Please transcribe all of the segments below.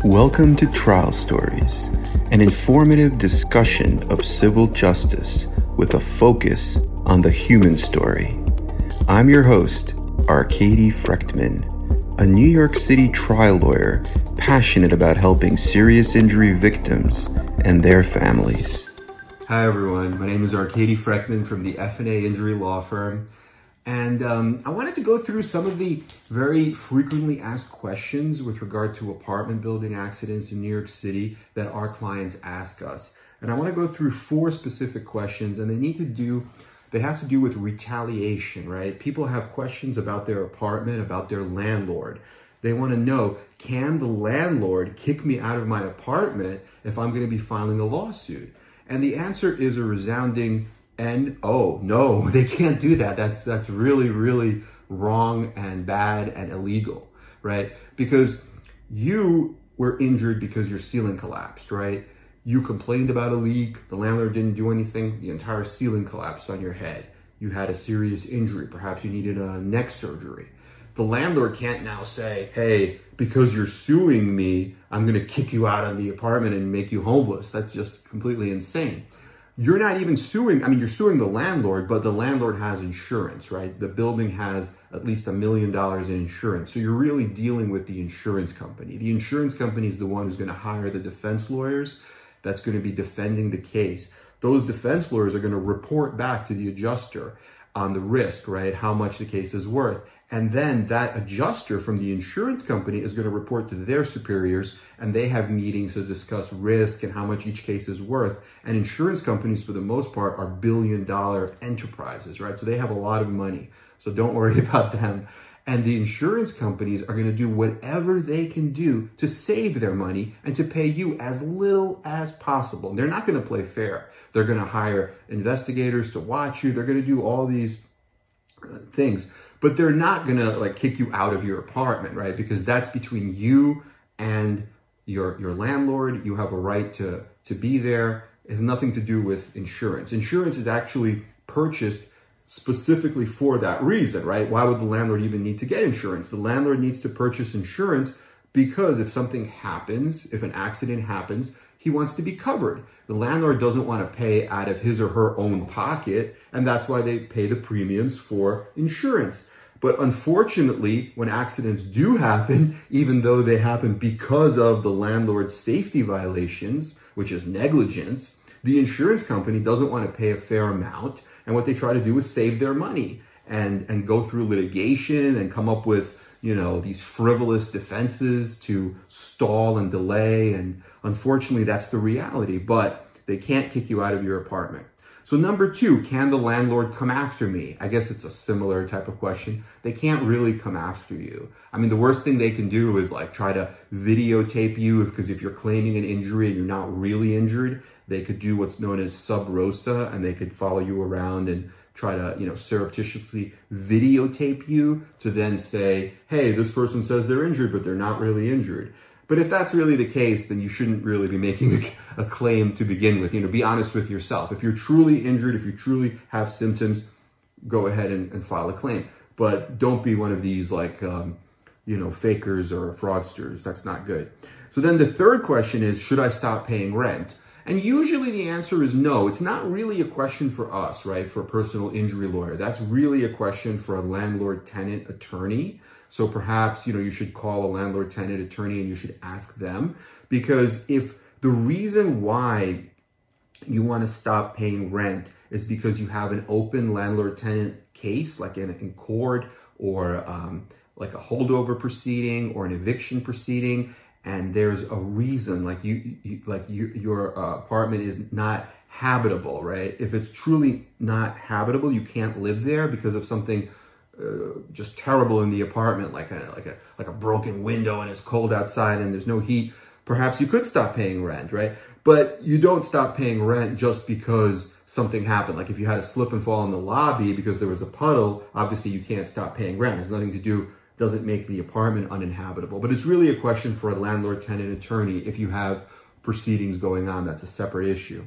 Welcome to Trial Stories, an informative discussion of civil justice with a focus on the human story. I'm your host, Arkady Frekhtman, a New York City trial lawyer passionate about helping serious injury victims and their families. Hi everyone, my name is Arkady Frekhtman from the F&A Injury Law Firm. And um, I wanted to go through some of the very frequently asked questions with regard to apartment building accidents in New York City that our clients ask us. And I want to go through four specific questions, and they need to do, they have to do with retaliation, right? People have questions about their apartment, about their landlord. They want to know, can the landlord kick me out of my apartment if I'm going to be filing a lawsuit? And the answer is a resounding and oh no, they can't do that. That's that's really really wrong and bad and illegal, right? Because you were injured because your ceiling collapsed, right? You complained about a leak, the landlord didn't do anything, the entire ceiling collapsed on your head. You had a serious injury, perhaps you needed a neck surgery. The landlord can't now say, hey, because you're suing me, I'm gonna kick you out of the apartment and make you homeless. That's just completely insane you're not even suing. I mean, you're suing the landlord, but the landlord has insurance, right? The building has at least a million dollars in insurance. So you're really dealing with the insurance company. The insurance company is the one who's going to hire the defense lawyers that's going to be defending the case. Those defense lawyers are going to report back to the adjuster on the risk, right? How much the case is worth. And then that adjuster from the insurance company is going to report to their superiors and they have meetings to discuss risk and how much each case is worth. And insurance companies, for the most part, are billion dollar enterprises, right? So they have a lot of money. So don't worry about them. And the insurance companies are going to do whatever they can do to save their money and to pay you as little as possible. They're not going to play fair. They're going to hire investigators to watch you. They're going to do all these uh, things but they're not gonna like kick you out of your apartment, right? Because that's between you and your your landlord. You have a right to to be there. It has nothing to do with insurance. Insurance is actually purchased specifically for that reason, right? Why would the landlord even need to get insurance? The landlord needs to purchase insurance because if something happens, if an accident happens, he wants to be covered. The landlord doesn't want to pay out of his or her own pocket, and that's why they pay the premiums for insurance. But unfortunately, when accidents do happen, even though they happen because of the landlord's safety violations, which is negligence, the insurance company doesn't want to pay a fair amount. And what they try to do is save their money and, and go through litigation and come up with, you know, these frivolous defenses to stall and delay. And unfortunately, that's the reality. But they can't kick you out of your apartment. So number two, can the landlord come after me? I guess it's a similar type of question. They can't really come after you. I mean, the worst thing they can do is like try to videotape you because if you're claiming an injury and you're not really injured, they could do what's known as sub rosa and they could follow you around and try to, you know, surreptitiously videotape you to then say, hey, this person says they're injured, but they're not really injured. But if that's really the case, then you shouldn't really be making a, claim to begin with. You know, be honest with yourself. If you're truly injured, if you truly have symptoms, go ahead and, and file a claim. But don't be one of these like, um, you know, fakers or fraudsters. That's not good. So then the third question is, should I stop paying rent? And usually the answer is no. It's not really a question for us, right? For a personal injury lawyer. That's really a question for a landlord tenant attorney. So perhaps, you know, you should call a landlord tenant attorney and you should ask them because if the reason why you want to stop paying rent is because you have an open landlord tenant case, like in, in court or um, like a holdover proceeding or an eviction proceeding, and there's a reason, like you, you like you, your uh, apartment is not habitable, right? If it's truly not habitable, you can't live there because of something uh, just terrible in the apartment, like a like a like a broken window and it's cold outside and there's no heat, perhaps you could stop paying rent, right? But you don't stop paying rent just because something happened. Like if you had a slip and fall in the lobby because there was a puddle, obviously you can't stop paying rent. It has nothing to do doesn't make the apartment uninhabitable. But it's really a question for a landlord tenant attorney if you have proceedings going on. That's a separate issue.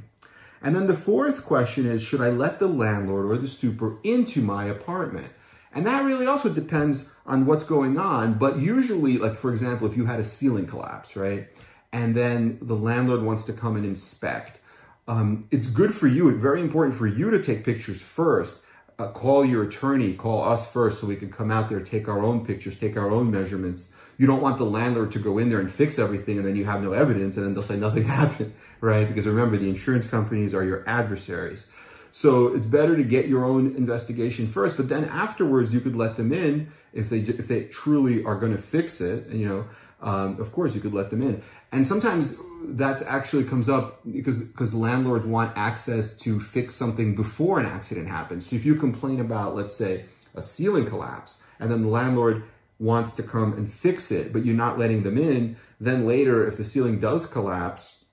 And then the fourth question is should I let the landlord or the super into my apartment? And that really also depends on what's going on. But usually, like for example, if you had a ceiling collapse, right? And then the landlord wants to come and inspect, um, it's good for you. It's very important for you to take pictures first. Uh, call your attorney, call us first so we can come out there, take our own pictures, take our own measurements. You don't want the landlord to go in there and fix everything and then you have no evidence and then they'll say nothing happened, right? Because remember, the insurance companies are your adversaries. So it's better to get your own investigation first, but then afterwards you could let them in if they if they truly are going to fix it. You know, um, of course you could let them in. And sometimes that actually comes up because because landlords want access to fix something before an accident happens. So if you complain about, let's say, a ceiling collapse, and then the landlord wants to come and fix it, but you're not letting them in, then later if the ceiling does collapse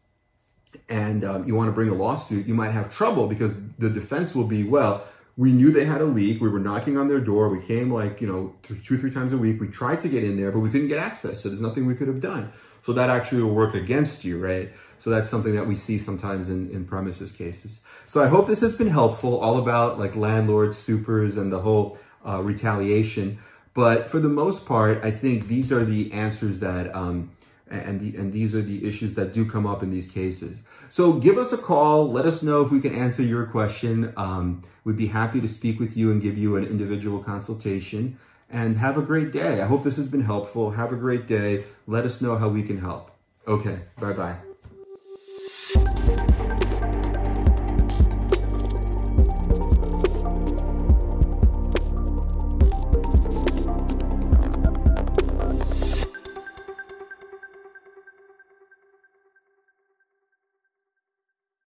and um, you want to bring a lawsuit, you might have trouble because the defense will be, well, we knew they had a leak. We were knocking on their door. We came like, you know, two, three times a week. We tried to get in there, but we couldn't get access. So there's nothing we could have done. So that actually will work against you, right? So that's something that we see sometimes in, in premises cases. So I hope this has been helpful, all about like landlords, supers, and the whole uh, retaliation. But for the most part, I think these are the answers that um, and the, and these are the issues that do come up in these cases. So give us a call. Let us know if we can answer your question. Um, we'd be happy to speak with you and give you an individual consultation. And have a great day. I hope this has been helpful. Have a great day. Let us know how we can help. Okay. Bye bye.